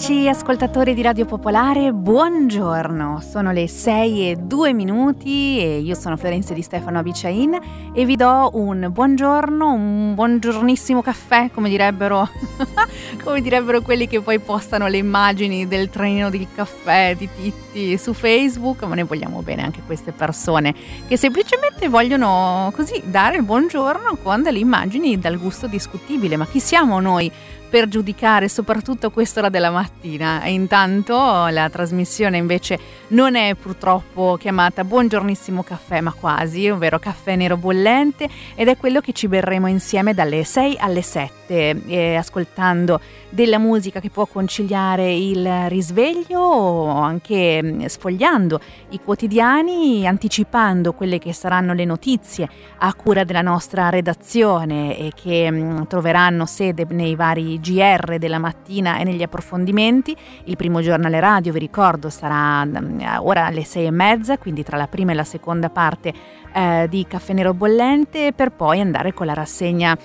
Ascoltatrici, ascoltatori di Radio Popolare, buongiorno. Sono le 6 e 2 minuti e io sono Florenza di Stefano Abiciain e vi do un buongiorno, un buongiornissimo caffè, come direbbero, come direbbero quelli che poi postano le immagini del trenino del caffè di Titti su Facebook, ma ne vogliamo bene anche queste persone che semplicemente vogliono così dare il buongiorno con delle immagini dal gusto discutibile. Ma chi siamo noi? Per giudicare soprattutto quest'ora della mattina. Intanto la trasmissione invece non è purtroppo chiamata Buongiornissimo caffè, ma quasi, ovvero caffè nero bollente ed è quello che ci berremo insieme dalle 6 alle 7, eh, ascoltando della musica che può conciliare il risveglio o anche mm, sfogliando i quotidiani, anticipando quelle che saranno le notizie a cura della nostra redazione e che mh, mm, troveranno sede nei vari GR della mattina e negli approfondimenti. Il primo giornale radio, vi ricordo, sarà mm, ora alle sei e mezza, quindi tra la prima e la seconda parte eh, di Caffè Nero Bollente, per poi andare con la rassegna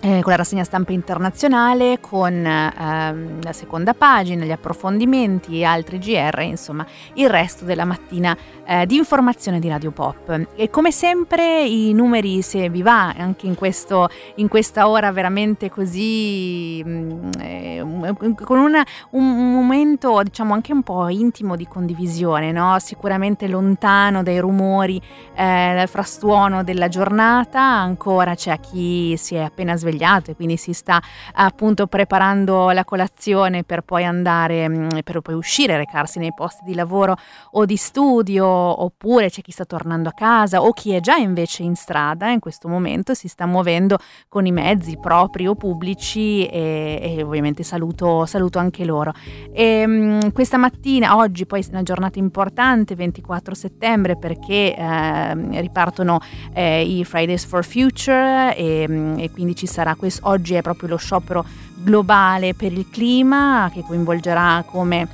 eh, con la rassegna stampa internazionale, con ehm, la seconda pagina, gli approfondimenti e altri GR, insomma il resto della mattina eh, di informazione di Radio Pop. E come sempre i numeri, se vi va, anche in, questo, in questa ora veramente così, mm, eh, con una, un momento diciamo anche un po' intimo di condivisione, no? sicuramente lontano dai rumori, eh, dal frastuono della giornata, ancora c'è chi si è appena svegliato svegliato e quindi si sta appunto preparando la colazione per poi andare, mm, per poi uscire, recarsi nei posti di lavoro o di studio, oppure c'è chi sta tornando a casa o chi è già invece in strada in questo momento si sta muovendo con i mezzi propri o pubblici e, e ovviamente saluto, saluto, anche loro. E, um, questa mattina, oggi poi è una giornata importante, 24 settembre, perché eh, ripartono eh, i Fridays for Future e, mm, e quindi ci sarà sarà questo, oggi è proprio lo sciopero globale per il clima che coinvolgerà come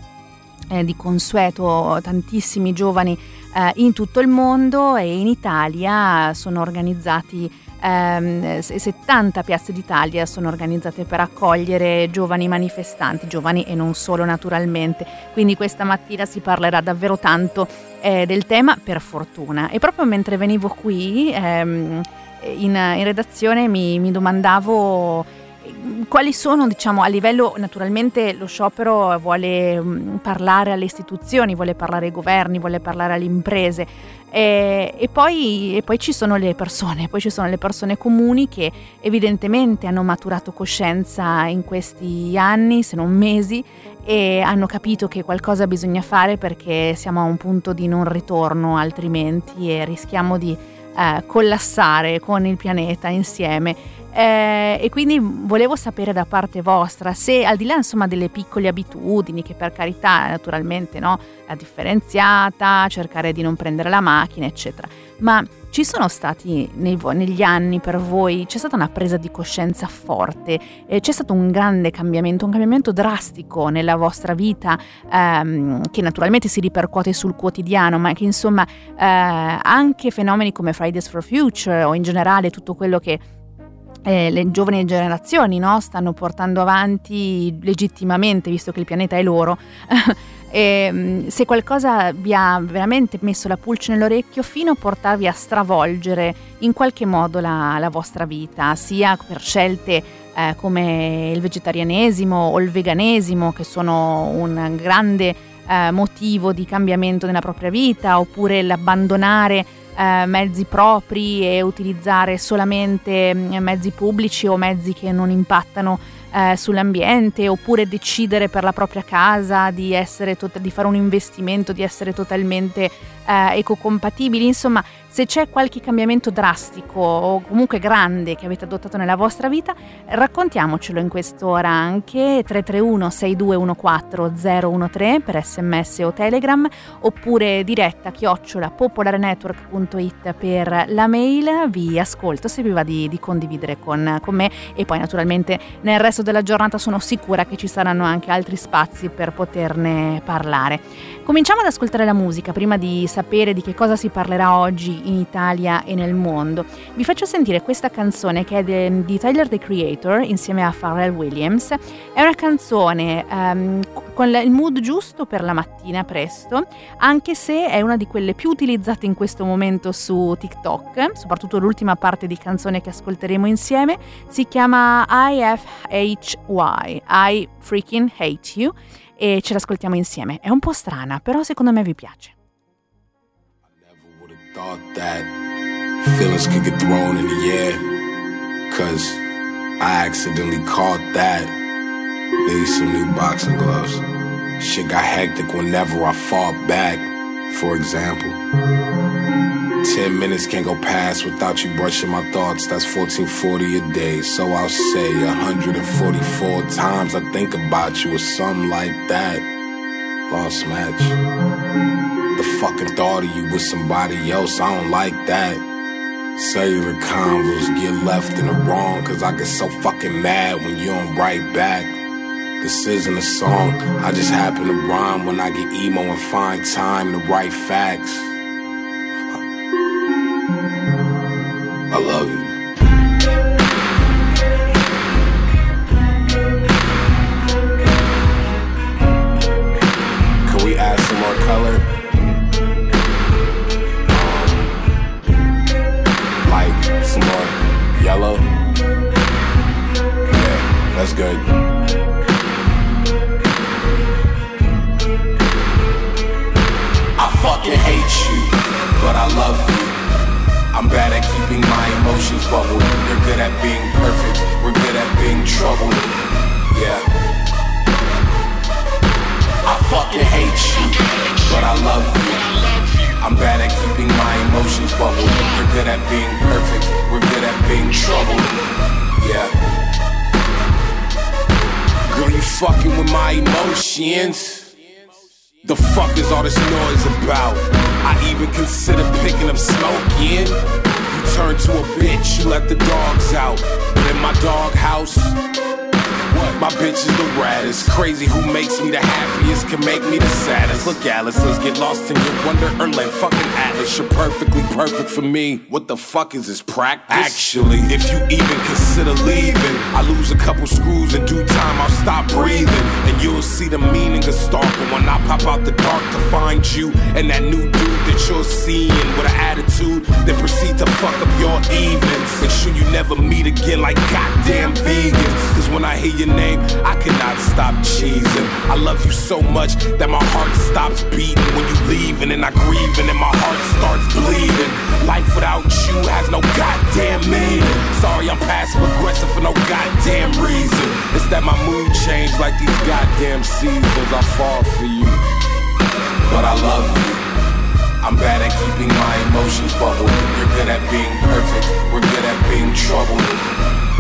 eh, di consueto tantissimi giovani eh, in tutto il mondo e in Italia sono organizzati ehm, 70 piazze d'Italia sono organizzate per accogliere giovani manifestanti, giovani e non solo naturalmente. Quindi questa mattina si parlerà davvero tanto eh, del tema, per fortuna. E proprio mentre venivo qui ehm, in, in redazione mi, mi domandavo quali sono, diciamo, a livello naturalmente lo sciopero vuole mm, parlare alle istituzioni, vuole parlare ai governi, vuole parlare alle imprese. E, e, poi, e, poi, ci sono le persone, poi ci sono le persone comuni che evidentemente hanno maturato coscienza in questi anni, se non mesi, e hanno capito che qualcosa bisogna fare perché siamo a un punto di non ritorno altrimenti rischiamo di eh, collassare con il pianeta insieme. Eh, e quindi volevo sapere da parte vostra se al di là insomma delle piccole abitudini che per carità naturalmente no, la differenziata, cercare di non prendere la macchina eccetera, ma ci sono stati nei, negli anni per voi, c'è stata una presa di coscienza forte, eh, c'è stato un grande cambiamento, un cambiamento drastico nella vostra vita ehm, che naturalmente si ripercuote sul quotidiano, ma che insomma eh, anche fenomeni come Fridays for Future o in generale tutto quello che eh, le giovani generazioni no? stanno portando avanti legittimamente, visto che il pianeta è loro, e, ehm, se qualcosa vi ha veramente messo la pulce nell'orecchio fino a portarvi a stravolgere in qualche modo la, la vostra vita, sia per scelte eh, come il vegetarianesimo o il veganesimo, che sono un grande eh, motivo di cambiamento nella propria vita, oppure l'abbandonare eh, mezzi propri e utilizzare solamente mm, mezzi pubblici o mezzi che non impattano eh, sull'ambiente oppure decidere per la propria casa di, to- di fare un investimento, di essere totalmente eh, ecocompatibili, insomma se c'è qualche cambiamento drastico o comunque grande che avete adottato nella vostra vita, raccontiamocelo in quest'ora anche. 331 6214 013 per sms o telegram oppure diretta chiocciola popolarenetwork.it per la mail. Vi ascolto se vi va di, di condividere con, con me. E poi naturalmente nel resto della giornata sono sicura che ci saranno anche altri spazi per poterne parlare. Cominciamo ad ascoltare la musica prima di sapere di che cosa si parlerà oggi in Italia e nel mondo. Vi faccio sentire questa canzone che è de, di Tyler the Creator insieme a Pharrell Williams. È una canzone um, con il mood giusto per la mattina presto, anche se è una di quelle più utilizzate in questo momento su TikTok, soprattutto l'ultima parte di canzone che ascolteremo insieme, si chiama IFHY, I Freaking Hate You, e ce l'ascoltiamo insieme. È un po' strana, però secondo me vi piace. Feelings could get thrown in the air, cause I accidentally caught that. Need some new boxing gloves. Shit got hectic whenever I fought back, for example. Ten minutes can't go past without you brushing my thoughts. That's 1440 a day. So I'll say 144 times I think about you or something like that. Lost match. The fucking thought of you with somebody else, I don't like that. Cellular convos get left in the wrong, cause I get so fucking mad when you don't write back. This isn't a song. I just happen to rhyme when I get emo and find time to write facts. Atlas, you're perfectly perfect for me. What the fuck is this practice? Actually, if you even consider leaving, I lose a couple screws in due time. I'll stop breathing, and you'll see the meaning of stalking when I pop out the dark to find you and that new dude that you're seeing with an attitude that proceed to fuck up your evenings. Make sure you never meet again like goddamn vegans. Cause when I hear your name, I cannot stop cheesing. I love you so much that my heart stops beating when you leave, and then I grieve, and then my heart starts bleeding. Life without you has no goddamn meaning. Sorry, I'm passive aggressive for no goddamn reason. It's that my mood changed like these goddamn seasons. I fall for you, but I love you. I'm bad at keeping my emotions bubbled. You're good at being perfect. We're good at being troubled.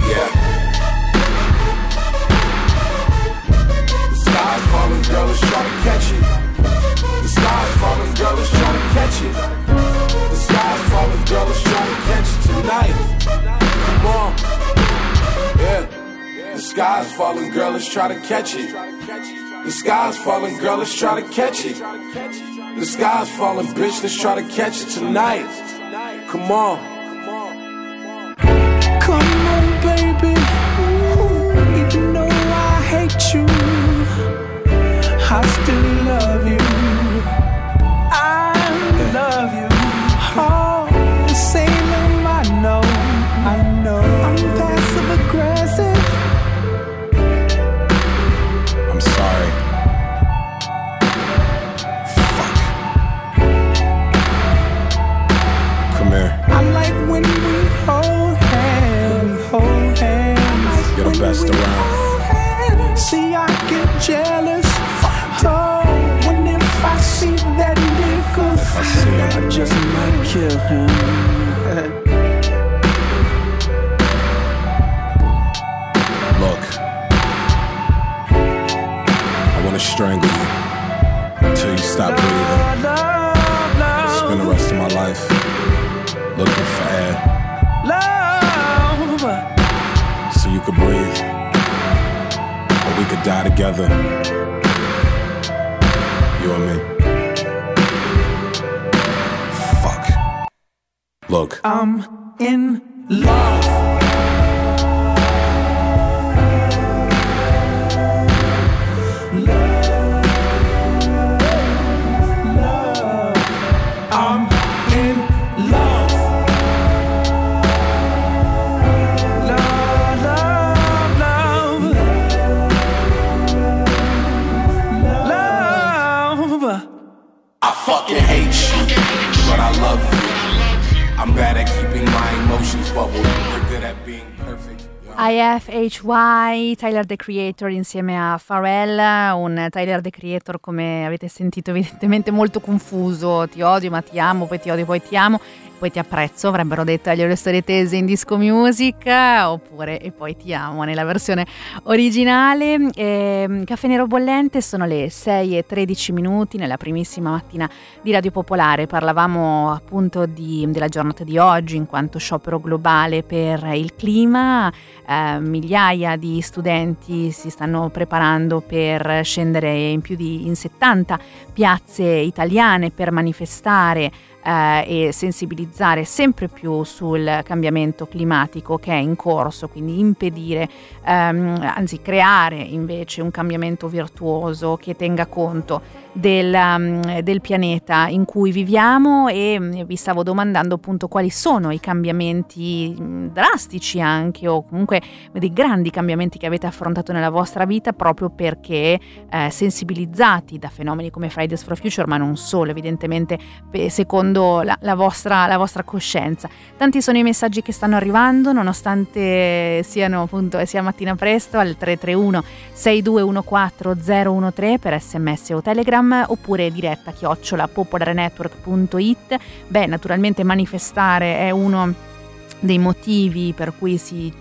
Yeah. sky's falling, girl, let's try to catch it. The sky's falling, girl, let's try to catch it. The sky's falling, girl, let's try to catch it tonight. Come on. Yeah. The sky's falling, girl, let's try to catch it. The sky's falling, girl, let's try to catch it. The sky's falling, bitch, let's try to catch it tonight. Come on. Come on, baby. Even though I hate you. I still love you. IFHY, Tyler the Creator insieme a Pharrell, un Tyler the Creator come avete sentito evidentemente molto confuso, ti odio ma ti amo, poi ti odio poi ti amo, poi ti apprezzo, avrebbero detto agli le storie tese in disco music, oppure e poi ti amo nella versione originale. E, Caffè Nero Bollente sono le 6 e 13 minuti nella primissima mattina di Radio Popolare, parlavamo appunto di, della giornata di oggi in quanto sciopero globale per il clima, eh, migliaia di studenti si stanno preparando per scendere in più di in 70 piazze italiane per manifestare eh, e sensibilizzare sempre più sul cambiamento climatico che è in corso, quindi impedire, ehm, anzi creare invece un cambiamento virtuoso che tenga conto del, um, del, pianeta in cui viviamo e mm, vi stavo domandando appunto quali sono i cambiamenti mm, drastici anche o comunque dei grandi cambiamenti che avete affrontato nella vostra vita proprio perché eh, sensibilizzati da fenomeni come Fridays for Future ma non solo evidentemente secondo la, la, vostra, la vostra coscienza. Tanti sono i messaggi che stanno arrivando nonostante siano appunto sia mattina presto al 331 6214 013 per sms o telegram Instagram oppure diretta chiocciola popolarenetwork.it. Beh, naturalmente manifestare è uno dei motivi per cui si,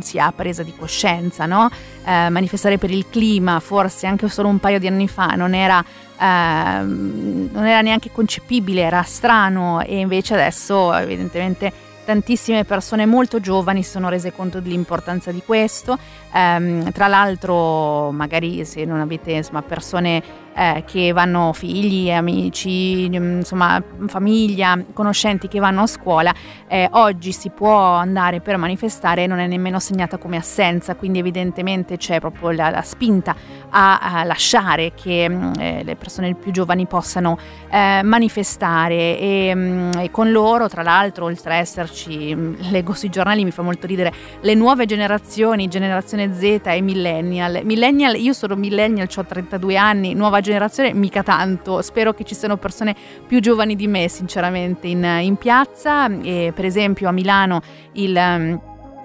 si, ha presa di coscienza, no? eh, manifestare per il clima, forse anche solo un paio di anni fa non era, eh, non era neanche concepibile, era strano e invece adesso evidentemente tantissime persone molto giovani si sono rese conto dell'importanza di questo. Um, tra l'altro, magari se non avete insomma, persone eh, che vanno figli, amici, insomma famiglia, conoscenti che vanno a scuola, eh, oggi si può andare per manifestare e non è nemmeno segnata come assenza, quindi evidentemente c'è proprio la, la spinta a, a, lasciare che eh, le persone più giovani possano eh, manifestare e, e, con loro, tra l'altro, oltre a esserci, leggo sui giornali, mi fa molto ridere, le nuove generazioni, generazione Z e millennial. Millennial, io sono millennial, ho 32 anni, nuova generazione mica tanto, spero che ci siano persone più giovani di me sinceramente in, in piazza, e, per esempio a Milano il... Um,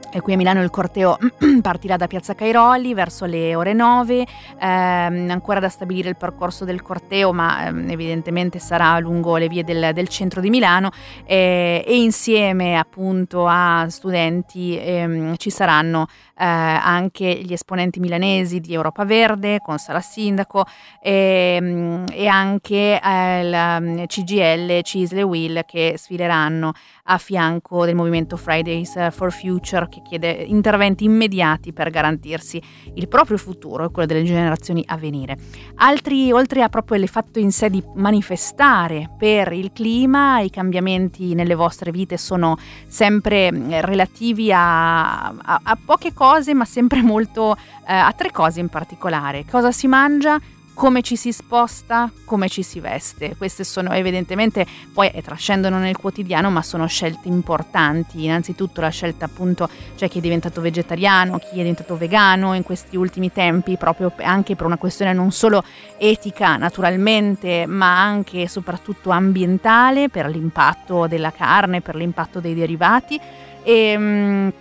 e qui a Milano il corteo partirà da Piazza Cairoli verso le ore 9, ehm, ancora da stabilire il percorso del corteo, ma ehm, evidentemente sarà lungo le vie del, del centro di Milano. Eh, e insieme appunto a studenti ehm, ci saranno eh, anche gli esponenti milanesi di Europa Verde con Sala Sindaco e, ehm, e anche eh, CGL, Cisle e Will che sfileranno a fianco del movimento Fridays for Future che chiede interventi immediati per garantirsi il proprio futuro e quello delle generazioni a venire. Altri, oltre a proprio il fatto in sé di manifestare per il clima, i cambiamenti nelle vostre vite sono sempre relativi a, a, a poche cose, ma sempre molto eh, a tre cose in particolare. Cosa si mangia? come ci si sposta, come ci si veste. Queste sono evidentemente, poi eh, trascendono nel quotidiano, ma sono scelte importanti. Innanzitutto la scelta appunto, c'è chi è diventato vegetariano, chi è diventato vegano in questi ultimi tempi, proprio anche per una questione non solo etica naturalmente, ma anche e soprattutto ambientale, per l'impatto della carne, per l'impatto dei derivati. E, ehm,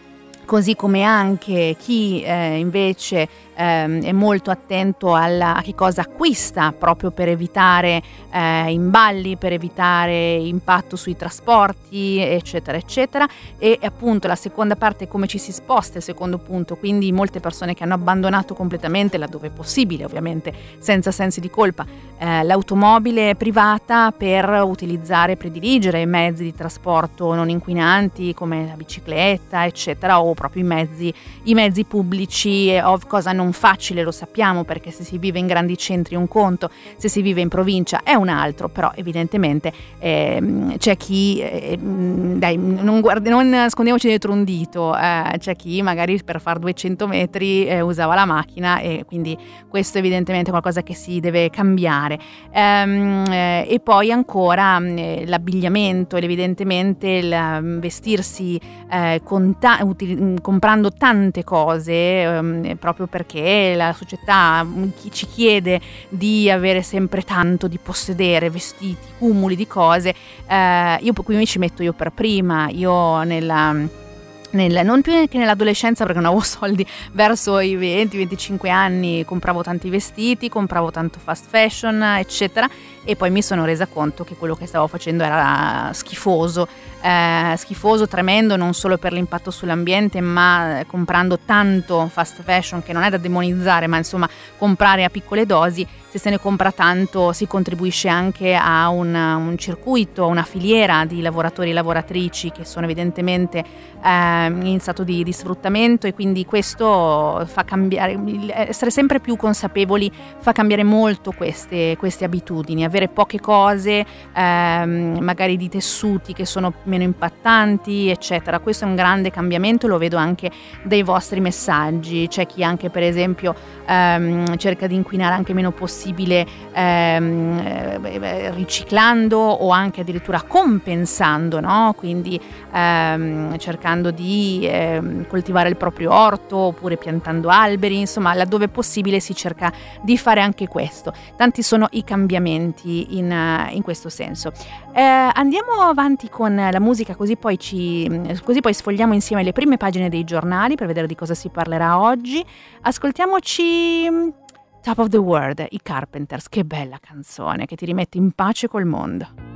così come anche chi eh, invece ehm, è molto attento alla, a che cosa acquista proprio per evitare eh, imballi, per evitare impatto sui trasporti, eccetera, eccetera. E appunto la seconda parte è come ci si sposta, il secondo punto, quindi molte persone che hanno abbandonato completamente, laddove è possibile ovviamente, senza sensi di colpa, eh, l'automobile privata per utilizzare, prediligere mezzi di trasporto non inquinanti come la bicicletta, eccetera, o proprio i mezzi, i mezzi pubblici, cosa non non facile, lo sappiamo, perché se si vive in grandi centri è un conto, se si vive in provincia è un altro, però evidentemente eh, c'è chi, eh, dai, non, guardi, non nascondiamoci dietro un dito, eh, c'è chi magari per fare 200 metri eh, usava la macchina e quindi questo è evidentemente qualcosa che si deve cambiare. Ehm, eh, e poi ancora l'abbigliamento, evidentemente il vestirsi ta- util- comprando tante cose ehm, proprio perché la società mm, ci chiede di avere sempre tanto, di possedere vestiti, cumuli di cose. Eh, io qui mi ci metto io per prima, io nella nel, non più che nell'adolescenza perché non avevo soldi, verso i 20-25 anni compravo tanti vestiti, compravo tanto fast fashion, eccetera, e poi mi sono resa conto che quello che stavo facendo era schifoso, eh, schifoso, tremendo, non solo per l'impatto sull'ambiente, ma comprando tanto fast fashion che non è da demonizzare, ma insomma comprare a piccole dosi. Se se ne compra tanto si contribuisce anche a un, un circuito, a una filiera di lavoratori e lavoratrici che sono evidentemente eh, in stato di, di, sfruttamento. E quindi questo fa cambiare, essere sempre più consapevoli fa cambiare molto queste, queste abitudini, avere poche cose, eh, magari di tessuti che sono meno impattanti, eccetera. Questo è un grande cambiamento, lo vedo anche dai vostri messaggi, c'è chi anche per esempio ehm, cerca di inquinare anche meno possibile ehm, eh, riciclando o anche addirittura compensando, no? quindi ehm, cercando di ehm, coltivare il proprio orto oppure piantando alberi, insomma laddove possibile si cerca di fare anche questo. Tanti sono i cambiamenti in, in questo senso. Eh, andiamo avanti con la musica così poi, ci, così poi sfogliamo insieme le prime pagine dei giornali per vedere di cosa si parlerà oggi. Ascoltiamoci mm, Top of the World, i Carpenters, che bella canzone che ti rimette in pace col mondo.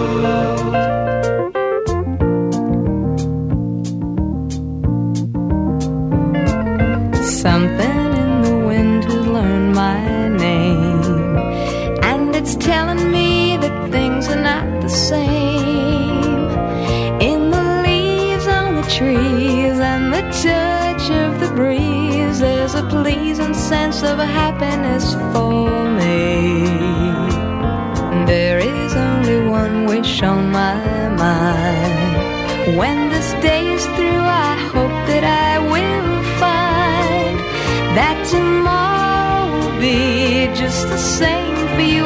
Sense of happiness for me. There is only one wish on my mind. When this day is through, I hope that I will find that tomorrow will be just the same for you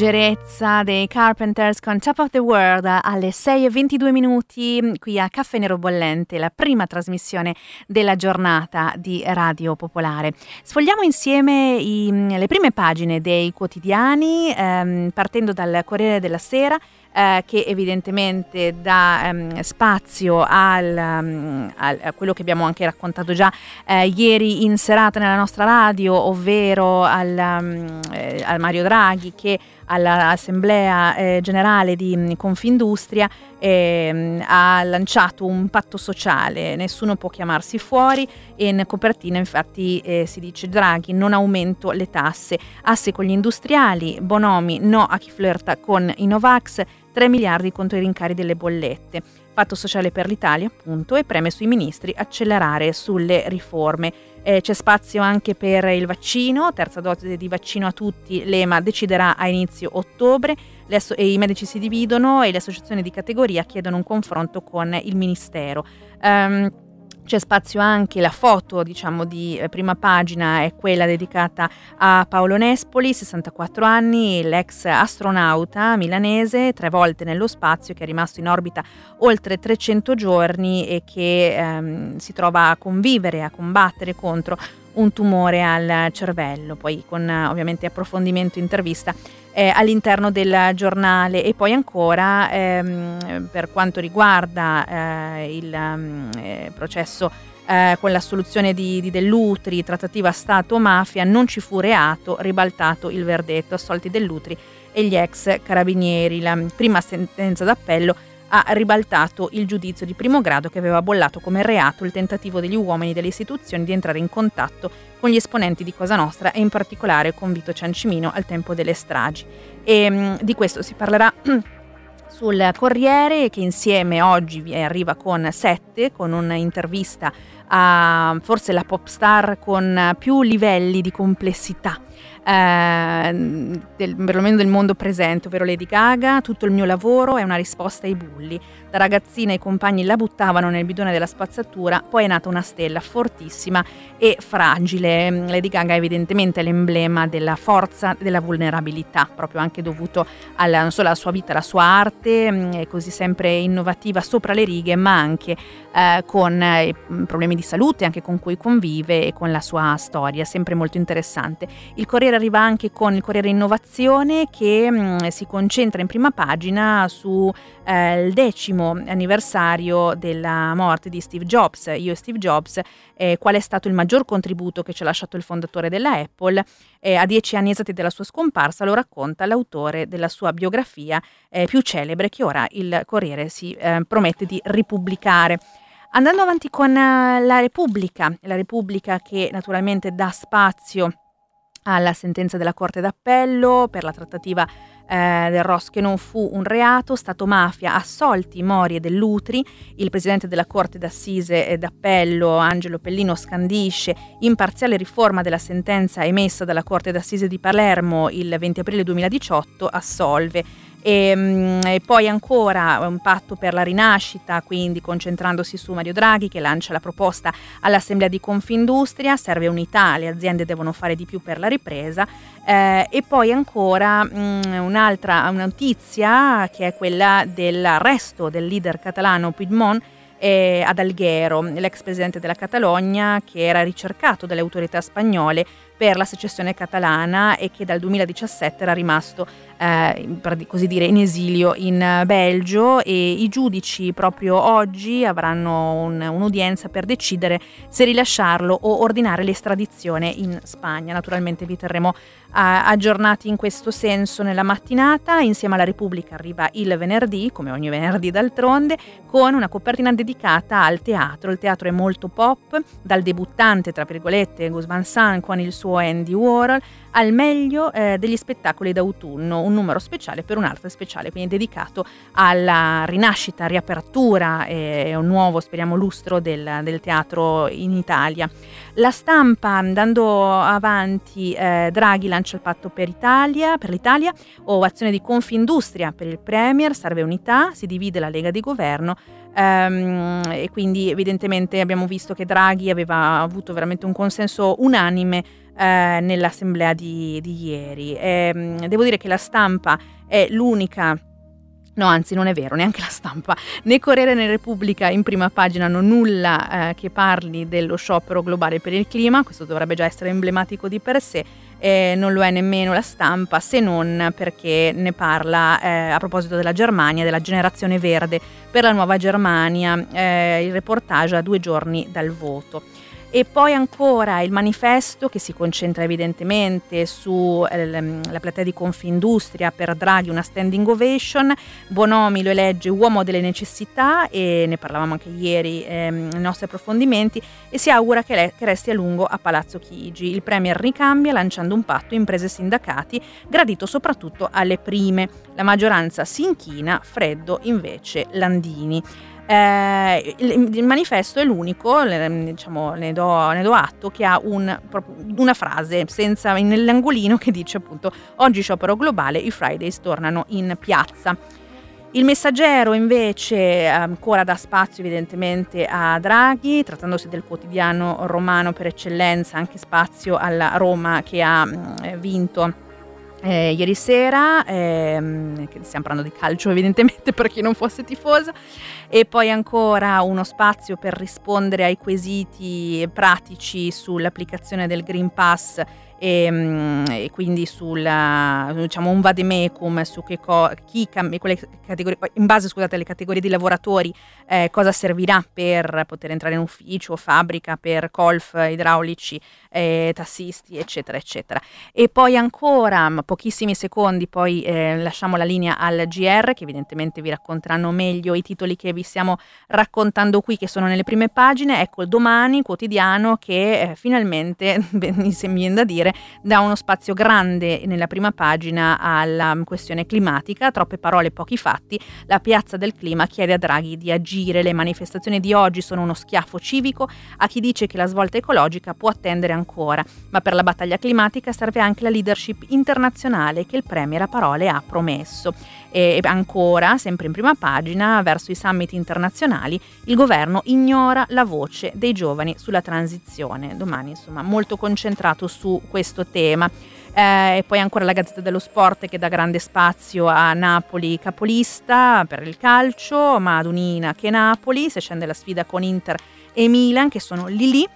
leggerezza dei Carpenters con Top of the World alle 6 e 22 minuti qui a Caffè Nero Bollente, la prima trasmissione della giornata di Radio Popolare. Sfogliamo insieme i, le prime pagine dei quotidiani ehm, partendo dal Corriere della Sera eh, che evidentemente dà ehm, spazio al, um, al, a quello che abbiamo anche raccontato già eh, ieri in serata nella nostra radio, ovvero al, um, eh, al Mario Draghi che all'Assemblea eh, Generale di Confindustria eh, ha lanciato un patto sociale, nessuno può chiamarsi fuori. E in copertina infatti eh, si dice Draghi non aumento le tasse, asse con gli industriali, Bonomi no a chi flirta con i Novax, 3 miliardi contro i rincari delle bollette. Patto sociale per l'Italia, appunto, e preme sui ministri accelerare sulle riforme. Eh, c'è spazio anche per il vaccino, terza dose di vaccino a tutti, l'EMA deciderà a inizio ottobre asso- i medici si dividono e le associazioni di categoria chiedono un confronto con il Ministero. Um, c'è spazio anche, la foto diciamo di eh, prima pagina è quella dedicata a Paolo Nespoli, 64 anni, l'ex astronauta milanese, tre volte nello spazio, che è rimasto in orbita oltre 300 giorni e che ehm, si trova a convivere, a combattere contro un tumore al cervello, poi con ovviamente approfondimento intervista eh, all'interno del giornale e poi ancora ehm, per quanto riguarda eh, il um, eh, processo eh, con l'assoluzione di, di Dell'Utri, trattativa Stato-mafia, non ci fu reato, ribaltato il verdetto, assolti Dell'Utri e gli ex carabinieri. La prima sentenza d'appello ha ribaltato il giudizio di primo grado che aveva bollato come reato il tentativo degli uomini delle istituzioni di entrare in contatto con gli esponenti di Cosa Nostra e in particolare con Vito Ciancimino al tempo delle stragi. E mh, mm, di questo si parlerà sul Corriere che insieme oggi arriva con sette, con un'intervista a forse la pop star con più livelli di complessità eh, del, perlomeno del mondo presente, ovvero Lady Gaga, tutto il mio lavoro è una risposta ai bulli. Da ragazzina i compagni la buttavano nel bidone della spazzatura, poi è nata una stella fortissima e fragile. Lady Gaga è evidentemente l'emblema della forza della vulnerabilità, proprio anche dovuto alla, non solo alla sua vita, alla sua arte, mm, è così sempre innovativa sopra le righe, ma anche eh, con eh, problemi di salute, anche con cui convive e con la sua storia, sempre molto interessante. Il Corriere arriva anche con il Corriere Innovazione che mh, mm, si concentra in prima pagina sul eh, decimo anniversario della morte di Steve Jobs. Io e Steve Jobs, eh, qual è stato il maggior contributo che ci ha lasciato il fondatore della Apple? Eh, a dieci anni esatti della sua scomparsa lo racconta l'autore della sua biografia eh, più celebre che ora il Corriere si eh, promette di ripubblicare. Andando avanti con uh, la Repubblica, la Repubblica che naturalmente dà spazio alla sentenza della Corte d'Appello per la trattativa eh, del Ross che non fu un reato, Stato mafia, assolti Mori e Dell'Utri, il presidente della Corte d'Assise d'Appello Angelo Pellino scandisce imparziale riforma della sentenza emessa dalla Corte d'Assise di Palermo il 20 aprile 2018, assolve e, ehm, e, poi ancora un patto per la rinascita, quindi concentrandosi su Mario Draghi che lancia la proposta all'Assemblea di Confindustria, serve unità, le aziende devono fare di più per la ripresa. Eh, e poi ancora mh, mm, un'altra notizia che è quella dell'arresto del leader catalano Puigdemont eh, ad Alghero, l'ex presidente della Catalogna che era ricercato dalle autorità spagnole per la secessione catalana e che dal 2017 era rimasto eh, per così dire in esilio in Belgio e i giudici proprio oggi avranno un, un'udienza per decidere se rilasciarlo o ordinare l'estradizione in Spagna. Naturalmente vi terremo aggiornati in questo senso nella mattinata. Insieme alla Repubblica arriva il venerdì, come ogni venerdì d'altronde, con una copertina dedicata al teatro. Il teatro è molto pop, dal debuttante, tra virgolette, Gus Van Sant con il suo Andy Warhol, al meglio eh, degli spettacoli d'autunno, un numero speciale per un'altra speciale, quindi dedicato alla rinascita, riapertura e un nuovo, speriamo, lustro del, del teatro in Italia. La stampa, andando avanti, eh, Draghi lancia il patto per, Italia, per l'Italia, ovazione di Confindustria per il Premier, serve unità, si divide la Lega di Governo, ehm, e quindi evidentemente abbiamo visto che Draghi aveva avuto veramente un consenso unanime eh, nell'assemblea di, di ieri. E, ehm, devo dire che la stampa è l'unica No, anzi, non è vero, neanche la stampa. Né Corriere né Repubblica in prima pagina hanno nulla eh, che parli dello sciopero globale per il clima, questo dovrebbe già essere emblematico di per sé. Eh, non lo è nemmeno la stampa, se non perché ne parla eh, a proposito della Germania, della generazione verde per la nuova Germania, eh, il reportage a due giorni dal voto. E poi ancora il manifesto che si concentra evidentemente sulla ehm, platea di Confindustria per Draghi una standing ovation, Bonomi lo elegge uomo delle necessità e ne parlavamo anche ieri ehm, nei nostri approfondimenti e si augura che, le, che resti a lungo a Palazzo Chigi. Il Premier ricambia lanciando un patto imprese e sindacati gradito soprattutto alle prime. La maggioranza si inchina, freddo invece Landini. Eh, il, manifesto è l'unico, diciamo, ne, do, ne do atto, che ha un, una frase senza, nell'angolino che dice appunto oggi sciopero globale, i Fridays tornano in piazza. Il messaggero invece ancora dà spazio evidentemente a Draghi, trattandosi del quotidiano romano per eccellenza, anche spazio alla Roma che ha vinto eh, ieri sera, ehm, stiamo parlando di calcio evidentemente per chi non fosse tifoso, e poi ancora uno spazio per rispondere ai quesiti pratici sull'applicazione del Green Pass e, ehm, e quindi sulla, diciamo, un vademecum su che co- chi cam- in base scusate, alle categorie di lavoratori eh, cosa servirà per poter entrare in ufficio, fabbrica, per golf idraulici, eh, tassisti, eccetera, eccetera. E poi ancora, pochissimi secondi, poi eh, lasciamo la linea al GR, che evidentemente vi racconteranno meglio i titoli che vi stiamo raccontando qui, che sono nelle prime pagine. Ecco, domani quotidiano che eh, finalmente, mi viene da dire, dà uno spazio grande nella prima pagina alla questione climatica, troppe parole, pochi fatti. La piazza del clima chiede a Draghi di agire. Le manifestazioni di oggi sono uno schiaffo civico a chi dice che la svolta ecologica può attendere ancora, ma per la battaglia climatica serve anche la leadership internazionale che il Premier a parole ha promesso. E ancora, sempre in prima pagina, verso i summit internazionali, il governo ignora la voce dei giovani sulla transizione. Domani, insomma, molto concentrato su questo tema. Eh, e poi ancora la Gazzetta dello Sport che dà grande spazio a Napoli capolista per il calcio, ma ad Unina che Napoli, se scende la sfida con Inter e Milan che sono lì lì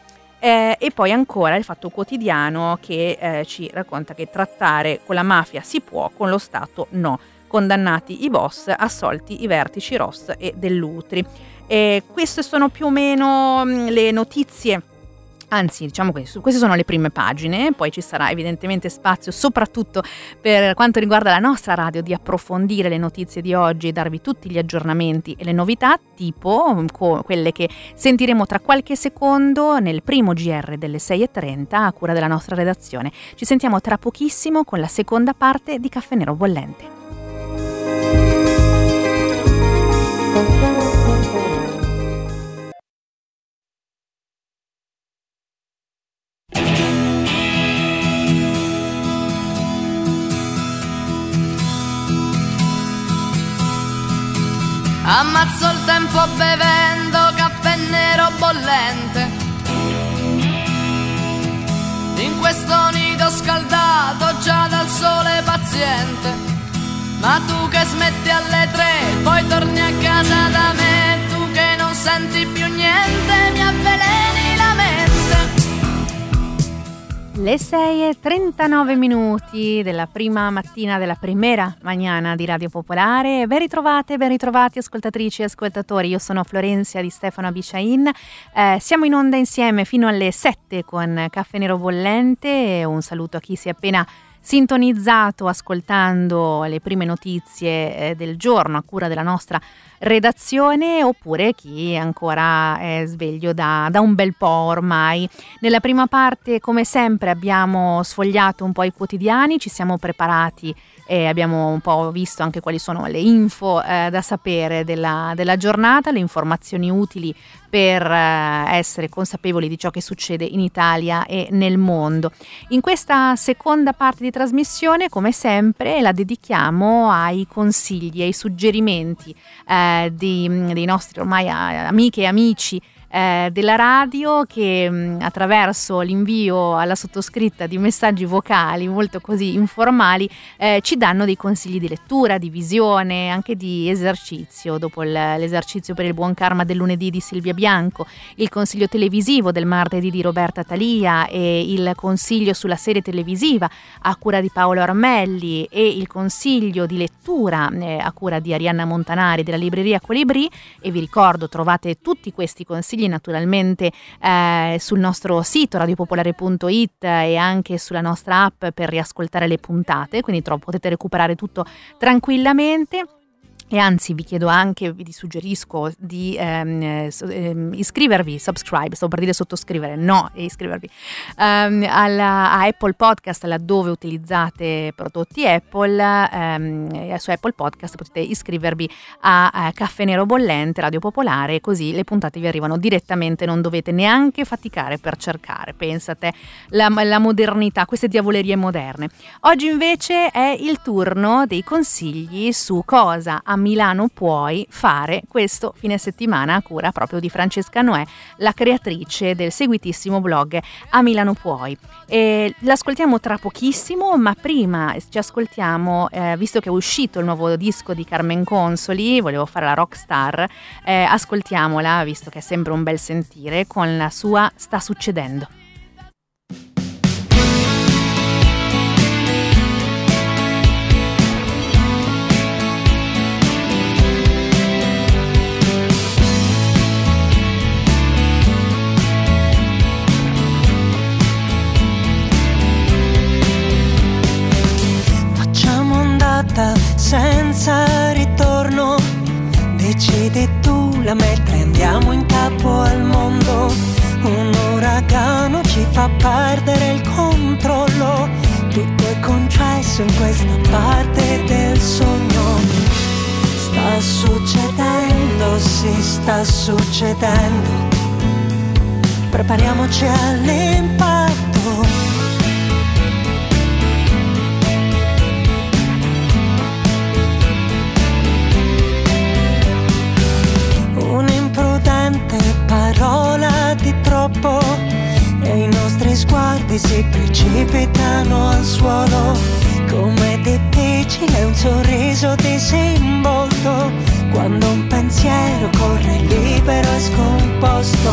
eh, e poi ancora il Fatto Quotidiano che eh, ci racconta che trattare con la mafia si può, con lo Stato no. Condannati i boss, assolti i vertici Ross e Dell'Utri. E queste sono più o meno mh, le notizie Anzi, diciamo che queste sono le prime pagine, poi ci sarà evidentemente spazio soprattutto per quanto riguarda la nostra radio di approfondire le notizie di oggi e darvi tutti gli aggiornamenti e le novità, tipo mm, quelle che sentiremo tra qualche secondo nel primo GR delle 6.30 a cura della nostra redazione. Ci sentiamo tra pochissimo con la seconda parte di Caffè Nero Bollente. Ammazzo il tempo bevendo caffè nero bollente. In questo nido scaldato già dal sole paziente. Ma tu che smetti alle tre, poi torni a casa da me. Tu che non senti più niente, mi avveleni la mente. Le 6 e 39 minuti della prima mattina della primera mañana di Radio Popolare. Ben ritrovate, ben ritrovati ascoltatrici e ascoltatori. Io sono Florenzia di Stefano Abiciain. Eh, siamo in onda insieme fino alle 7 con Caffè Nero Bollente. Un saluto a chi si è appena sintonizzato ascoltando le prime notizie eh, del giorno a cura della nostra redazione oppure chi ancora è sveglio da, da, un bel po' ormai. Nella prima parte, come sempre, abbiamo sfogliato un po' i quotidiani, ci siamo preparati e abbiamo un po' visto anche quali sono le info eh, da sapere della, della giornata, le informazioni utili per eh, essere consapevoli di ciò che succede in Italia e nel mondo. In questa seconda parte di trasmissione, come sempre, la dedichiamo ai consigli, ai suggerimenti eh, di, dei nostri ormai amiche e amici eh, della radio che mh, mm, attraverso l'invio alla sottoscritta di messaggi vocali molto così informali eh, ci danno dei consigli di lettura, di visione, anche di esercizio. Dopo il, l'esercizio per il buon karma del lunedì di Silvia Bianco, il consiglio televisivo del martedì di Roberta Talia e il consiglio sulla serie televisiva a cura di Paolo Armelli e il consiglio di lettura eh, a cura di Arianna Montanari della libreria Colibri e vi ricordo trovate tutti questi consigli consigli naturalmente eh, sul nostro sito radiopopolare.it e anche sulla nostra app per riascoltare le puntate, quindi potete recuperare tutto tranquillamente. E anzi vi chiedo anche, vi suggerisco di ehm, ehm, iscrivervi, subscribe, sto per dire sottoscrivere, no, iscrivervi ehm, alla, a Apple Podcast laddove utilizzate prodotti Apple, ehm, su Apple Podcast potete iscrivervi a, a Caffè Nero Bollente, Radio Popolare, così le puntate vi arrivano direttamente, non dovete neanche faticare per cercare, pensate, la, la modernità, queste diavolerie moderne. Oggi invece è il turno dei consigli su cosa a Milano puoi fare questo fine settimana a cura proprio di Francesca Noè, la creatrice del seguitissimo blog A Milano Puoi. E l'ascoltiamo tra pochissimo, ma prima ci ascoltiamo, eh, visto che è uscito il nuovo disco di Carmen Consoli, volevo fare la rockstar, eh, ascoltiamola, visto che è sempre un bel sentire, con la sua Sta succedendo. Senza ritorno. Decidi tu la mettere, andiamo in capo al mondo. Un uragano ci fa perdere il controllo. Tutto è concesso in questa parte del sogno. Sta succedendo, si sta succedendo. Prepariamoci all'impatto parola di troppo e i nostri sguardi si precipitano al suolo. Com'è difficile un sorriso disinvolto quando un pensiero corre libero e scomposto.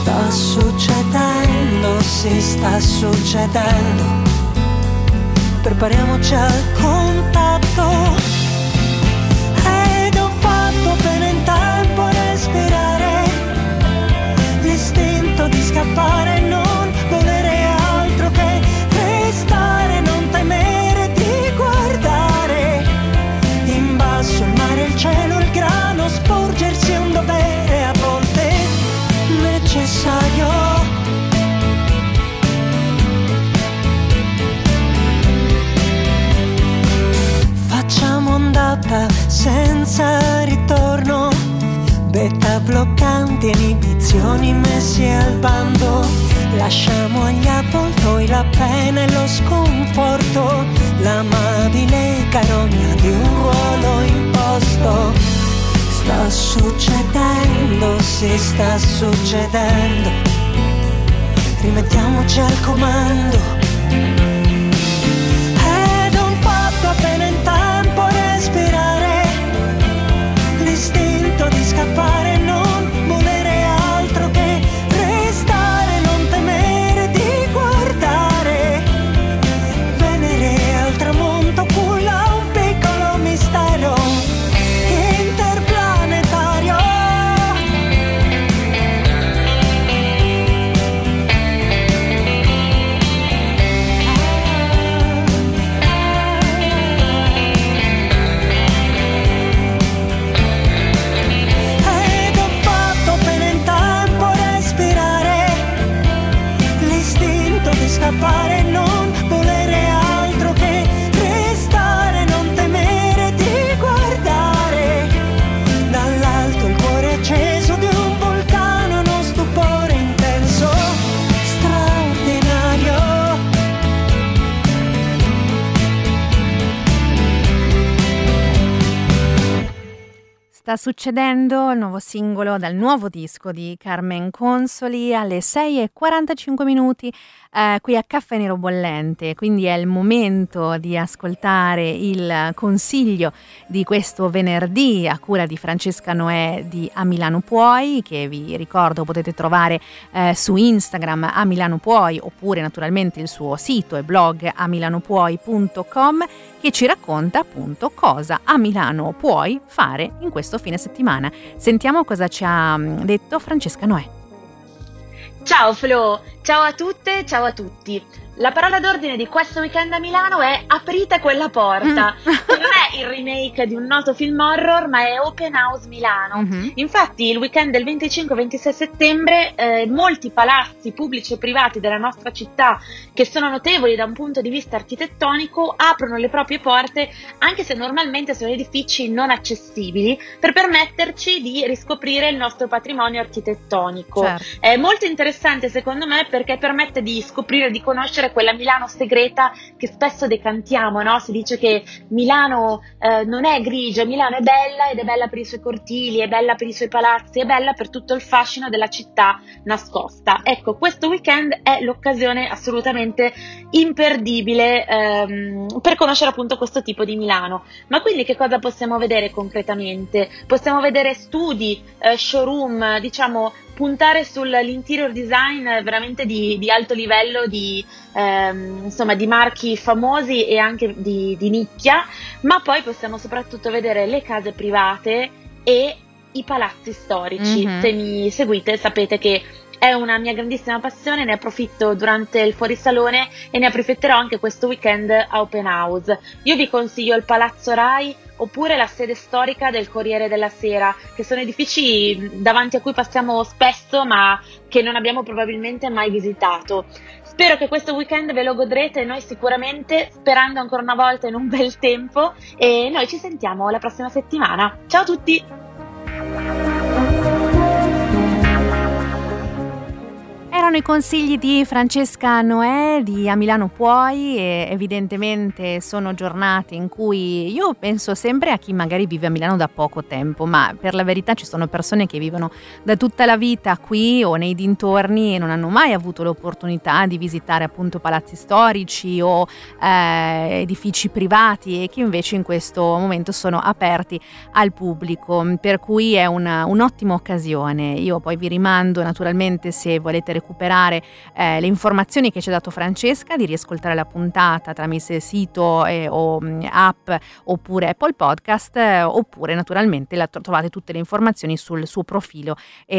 Sta succedendo, si sta succedendo. Prepariamoci al contatto Betta bloccanti, inibizioni messi al bando. Lasciamo agli avvoltoi la pena e lo sconforto, l'amabile carogna di un ruolo imposto. Sta succedendo, si sta succedendo. Rimettiamoci al comando Sta succedendo il nuovo singolo dal nuovo disco di Carmen Consoli alle 6 e 45 minuti eh, qui a Caffè Nero Bollente, quindi è il momento di ascoltare il consiglio di questo venerdì a cura di Francesca Noè di A Milano Puoi, che vi ricordo potete trovare eh, su Instagram a Milano Puoi oppure naturalmente il suo sito e blog amilanopuoi.com che ci racconta appunto cosa a Milano puoi fare in questo fine settimana. Sentiamo cosa ci ha mm, detto Francesca Noè. Ciao Flo, ciao a tutte, ciao a tutti. La parola d'ordine di questo weekend a Milano è aprite quella porta. Mm. non è il remake di un noto film horror, ma è Open House Milano. Mm-hmm. Infatti, il weekend del 25-26 settembre, eh, molti palazzi pubblici e privati della nostra città, che sono notevoli da un punto di vista architettonico, aprono le proprie porte, anche se normalmente sono edifici non accessibili, per permetterci di riscoprire il nostro patrimonio architettonico. Certo. È molto interessante, secondo me, perché permette di scoprire, di conoscere conoscere quella Milano segreta che spesso decantiamo, no? Si dice che Milano eh, non è grigia, Milano è bella ed è bella per i suoi cortili, è bella per i suoi palazzi, è bella per tutto il fascino della città nascosta. Ecco, questo weekend è l'occasione assolutamente imperdibile ehm, per conoscere appunto questo tipo di Milano. Ma quindi che cosa possiamo vedere concretamente? Possiamo vedere studi, eh, showroom, diciamo puntare sull'interior design veramente di, di alto livello, di, ehm, insomma, di marchi famosi e anche di, di nicchia, ma poi possiamo soprattutto vedere le case private e i palazzi storici. Mm-hmm. Se mi seguite sapete che è una mia grandissima passione, ne approfitto durante il fuorisalone e ne approfitterò anche questo weekend a Open House. Io vi consiglio il Palazzo Rai oppure la sede storica del Corriere della Sera, che sono edifici davanti a cui passiamo spesso ma che non abbiamo probabilmente mai visitato. Spero che questo weekend ve lo godrete, noi sicuramente, sperando ancora una volta in un bel tempo e noi ci sentiamo la prossima settimana. Ciao a tutti! Erano i consigli di Francesca Noè di A Milano Puoi e evidentemente sono giornate in cui io penso sempre a chi magari vive a Milano da poco tempo, ma per la verità ci sono persone che vivono da tutta la vita qui o nei dintorni e non hanno mai avuto l'opportunità di visitare appunto palazzi storici o eh, edifici privati e che invece in questo momento sono aperti al pubblico, per cui è una, un'ottima occasione. Io poi vi rimando naturalmente se volete recuperare recuperare eh, le informazioni che ci ha dato Francesca, di riascoltare la puntata tramite sito eh, o mm, app oppure Apple Podcast eh, oppure naturalmente la, trovate tutte le informazioni sul suo profilo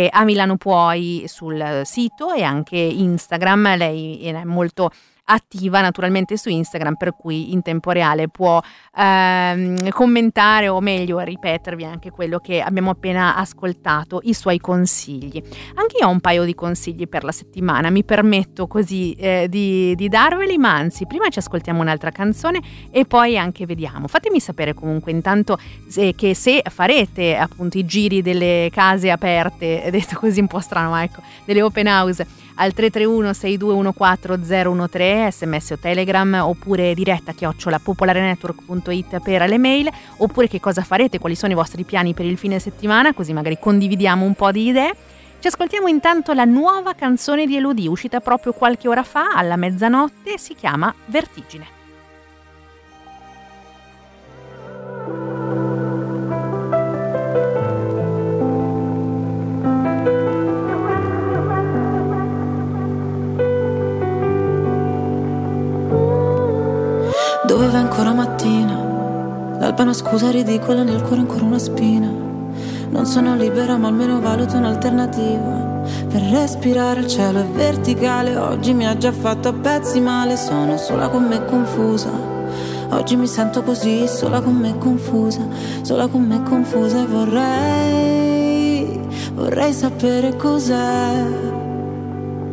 a Milano Puoi sul sito e anche Instagram, lei è molto attiva naturalmente su Instagram per cui in tempo reale può ehm, commentare o meglio ripetervi anche quello che abbiamo appena ascoltato, i suoi consigli. Anche io ho un paio di consigli per la settimana, mi permetto così eh, di, di darveli, ma anzi prima ci ascoltiamo un'altra canzone e poi anche vediamo. Fatemi sapere comunque intanto se, che se farete appunto i giri delle case aperte, detto così un po' strano, ma ecco, delle open house al 331 6214 013 sms o telegram oppure diretta chiocciola popolarenetwork.it per le mail oppure che cosa farete, quali sono i vostri piani per il fine settimana così magari condividiamo un po' di idee. Ci ascoltiamo intanto la nuova canzone di Elodie uscita proprio qualche ora fa alla mezzanotte si chiama Vertigine. Dove va ancora mattina? L'alba è una scusa ridicola, nel cuore ancora una spina. Non sono libera, ma almeno valuto un'alternativa. Per respirare il cielo è verticale. Oggi mi ha già fatto a pezzi male. Sono sola con me confusa. Oggi mi sento così, sola con me confusa. Sola con me confusa e vorrei, vorrei sapere cos'è.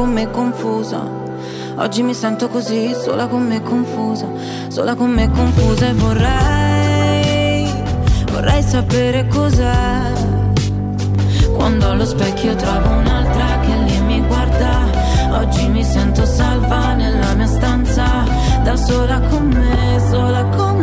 Con me confusa. Oggi mi sento così, sola con me confusa, sola con me confusa e vorrei, vorrei sapere cos'è. Quando allo specchio trovo un'altra che lì mi guarda, oggi mi sento salva nella mia stanza, da sola con me, sola con me,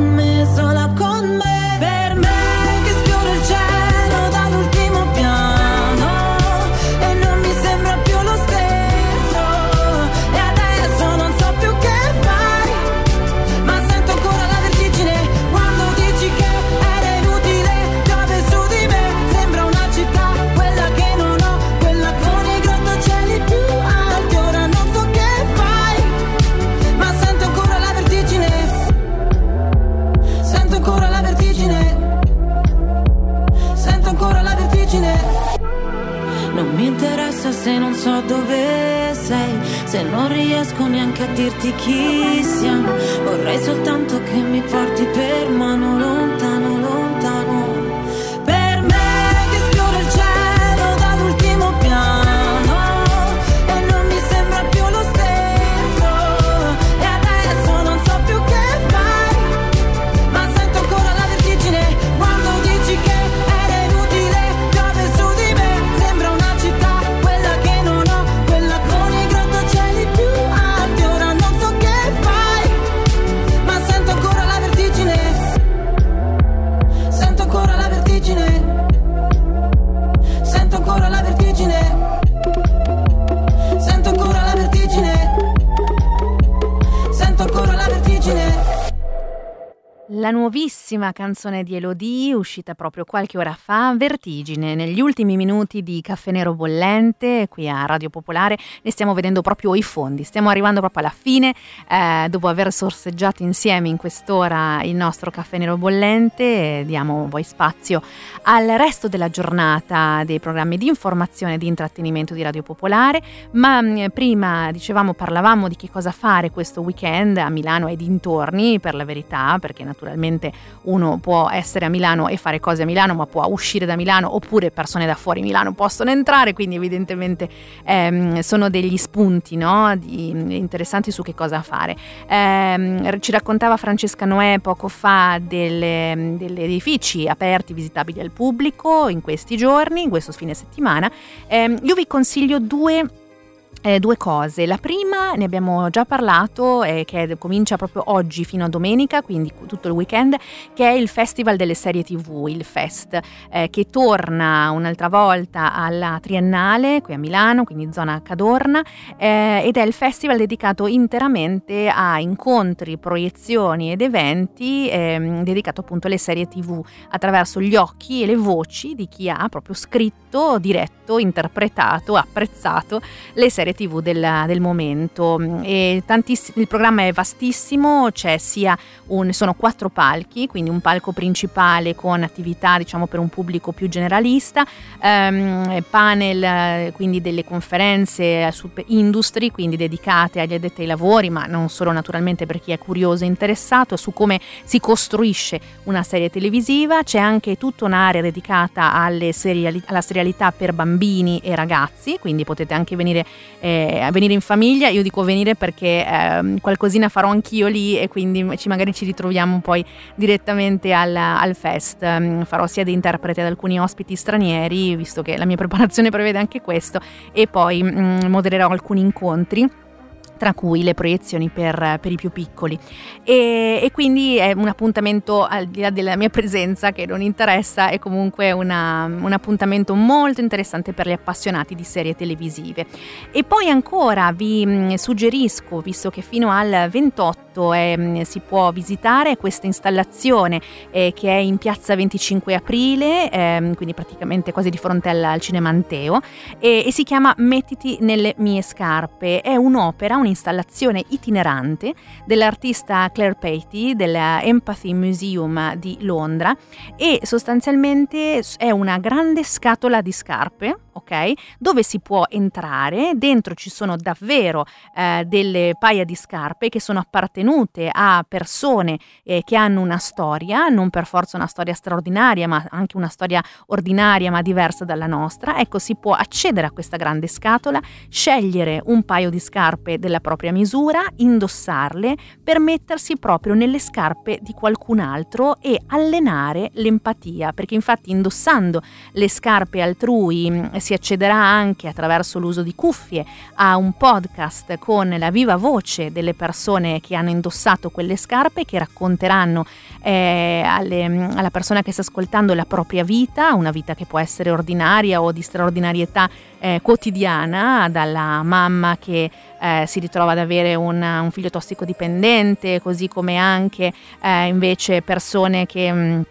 se non riesco neanche a dirti chi siamo, vorrei soltanto che mi porti per mano lontano La nuovissima canzone di Elodie, uscita proprio qualche ora fa, Vertigine, negli ultimi minuti di Caffè Nero Bollente, qui a Radio Popolare, ne stiamo vedendo proprio i fondi, stiamo arrivando proprio alla fine, eh, dopo aver sorseggiato insieme in quest'ora il nostro Caffè Nero Bollente, diamo poi spazio al resto della giornata dei programmi di informazione e di intrattenimento di Radio Popolare, ma mh, mm, prima dicevamo, parlavamo di che cosa fare questo weekend a Milano e dintorni, per la verità, perché naturalmente naturalmente uno può essere a Milano e fare cose a Milano, ma può uscire da Milano oppure persone da fuori Milano possono entrare, quindi evidentemente ehm, sono degli spunti no? Di, interessanti su che cosa fare. Eh, ci raccontava Francesca Noè poco fa delle, degli edifici aperti, visitabili al pubblico in questi giorni, in questo fine settimana. Eh, io vi consiglio due eh, due cose. La prima, ne abbiamo già parlato, eh, che comincia proprio oggi fino a domenica, quindi tutto il weekend, che è il Festival delle serie TV, il Fest, eh, che torna un'altra volta alla Triennale, qui a Milano, quindi zona Cadorna, eh, ed è il festival dedicato interamente a incontri, proiezioni ed eventi, ehm, dedicato appunto alle serie TV, attraverso gli occhi e le voci di chi ha proprio scritto, diretto, interpretato, apprezzato le serie serie tv del, del momento. il programma è vastissimo, c'è sia un, sono quattro palchi, quindi un palco principale con attività diciamo per un pubblico più generalista, ehm, panel quindi delle conferenze su industry, quindi dedicate agli addetti ai lavori, ma non solo naturalmente per chi è curioso e interessato su come si costruisce una serie televisiva, c'è anche tutta un'area dedicata seriali- alla serialità per bambini e ragazzi, quindi potete anche venire eh, a venire in famiglia. Io dico venire perché eh, qualcosina farò anch'io lì e quindi ci, magari ci ritroviamo poi direttamente al, al fest. Um, farò sia di interprete ad alcuni ospiti stranieri, visto che la mia preparazione prevede anche questo, e poi mm, modererò alcuni incontri tra cui le proiezioni per, per i più piccoli. E, e, quindi è un appuntamento, al di là della mia presenza che non interessa, è comunque una, un appuntamento molto interessante per gli appassionati di serie televisive. E poi ancora vi mm, suggerisco, visto che fino al 28 eh, si può visitare questa installazione eh, che è in piazza 25 aprile, eh, quindi praticamente quasi di fronte al, al Cinema Anteo, e, e si chiama Mettiti nelle mie scarpe. È un'opera, un un'installazione itinerante dell'artista Claire Patey dell'Empathy Museum di Londra e sostanzialmente è una grande scatola di scarpe ok? Dove si può entrare, dentro ci sono davvero eh, delle paia di scarpe che sono appartenute a persone eh, che hanno una storia, non per forza una storia straordinaria, ma anche una storia ordinaria ma diversa dalla nostra. Ecco, si può accedere a questa grande scatola, scegliere un paio di scarpe della propria misura, indossarle per mettersi proprio nelle scarpe di qualcun altro e allenare l'empatia, perché infatti indossando le scarpe altrui mm, si accederà anche attraverso l'uso di cuffie a un podcast con la viva voce delle persone che hanno indossato quelle scarpe che racconteranno eh, alle, mm, alla persona che sta ascoltando la propria vita, una vita che può essere ordinaria o di straordinarietà eh, quotidiana, dalla mamma che eh, si ritrova ad avere un, un, figlio tossicodipendente, così come anche eh, invece persone che... Mh, mm,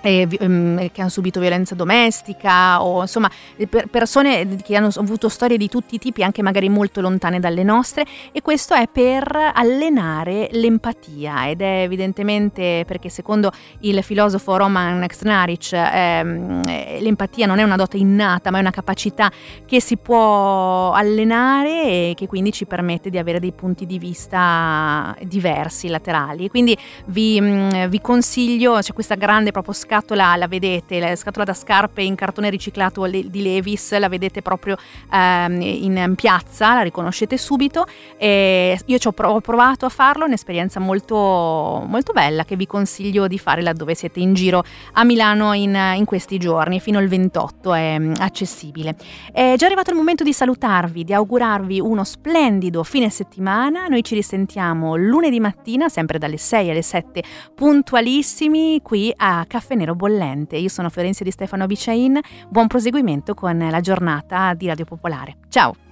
eh, che hanno subito violenza domestica o insomma per persone che hanno avuto storie di tutti i tipi anche magari molto lontane dalle nostre e questo è per allenare l'empatia ed è evidentemente perché secondo il filosofo Roman Exnarich ehm, l'empatia non è una dote innata ma è una capacità che si può allenare e che quindi ci permette di avere dei punti di vista diversi laterali. Quindi vi, vi consiglio c'è questa grande proprio scatola la vedete, la scatola da scarpe in cartone riciclato di Levis, la vedete proprio ehm, in piazza, la riconoscete subito. E io ci ho provato a farlo, un'esperienza molto, molto bella che vi consiglio di fare laddove siete in giro a Milano in, in questi giorni, fino al 28 è mm, accessibile. È già arrivato il momento di salutarvi, di augurarvi uno splendido fine settimana. Noi ci risentiamo lunedì mattina, sempre dalle 6 alle 7, puntualissimi qui a Caffè nero bollente. Io sono Florenzia di Stefano Biciain, buon proseguimento con la giornata di Radio Popolare. Ciao!